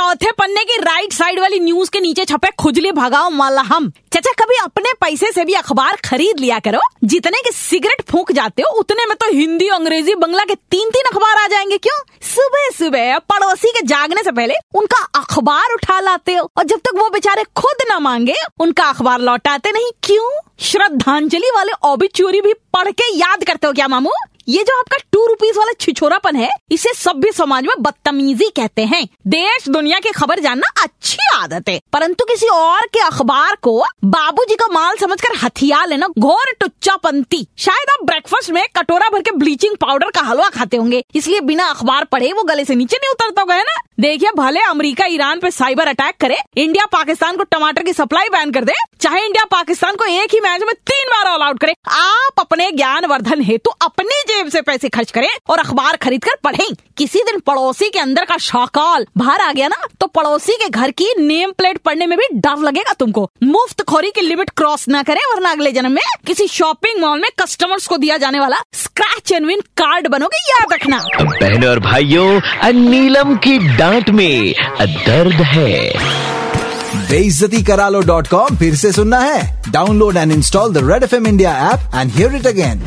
चौथे पन्ने की राइट साइड वाली न्यूज़ के नीचे छपे खुजली भगाओ मलहम चाचा, कभी अपने पैसे से भी अखबार खरीद लिया करो? जितने के सिगरेट फूक जाते हो, उतने में तो हिंदी, अंग्रेज़ी, बंगला के तीन तीन अखबार आ जाएँगे क्यों? सुबह सुबह पड़ोसी के जागने से पहले उनका अखबार उठा लाते हो। और जब तक वो बेचारे खुद न मांगे, उनका अखबार लौटाते नहीं। क्यों? श्रद्धांजलि वाले ऑबिचुरी भी पढ़ के याद करते हो क्या, मामू? ये जो आपका टू रुपीज़ वाला छिछोरापन है, इसे सभ्य समाज में बदतमीजी कहते हैं। देश, दुनिया की खबर जानना अच्छी आदत है। परंतु किसी और के अखबार को बाबूजी का माल समझकर हथियार लेना घोर टुच्चापंती। शायद आप ब्रेकफास्ट में कटोरा भर के ब्लीचिंग पाउडर का हलवा खाते होंगे। इसलिए बिना अखबार पढ़े वो गले से नीचे नहीं उतरता है ना? देखिए, भले अमेरिका, ईरान पे साइबर अटैक करे, इंडिया, पाकिस्तान को टमाटर की सप्लाई बैन कर दे, चाहे इंडिया, पाकिस्तान को एक ही मैच में तीन बार ऑल आउट करे। आप अपने ज्ञान वर्धन हेतु अपनी जेब से पैसे खर्च करें और अखबार खरीद कर पढ़ें। किसी दिन पड़ोसी के अंदर का शाकाल बाहर आ गया ना तो पड़ोसी के घर की नेम प्लेट पढ़ने में भी डर लगेगा तुमको। मुफ़्त खोरी की लिमिट क्रॉस ना करे वरना अगले जन्म में किसी शॉपिंग मॉल में कस्टमर्स को दिया जाने वाला स्क्रैच एंड विन कार्ड बनोगे याद रखना। बहनों और भाइयों नीलम की डांट में दर्द है। बेइज्जती करा लो डॉट कॉम फिर से सुनना है। Download and install the red F M India app and hear it again.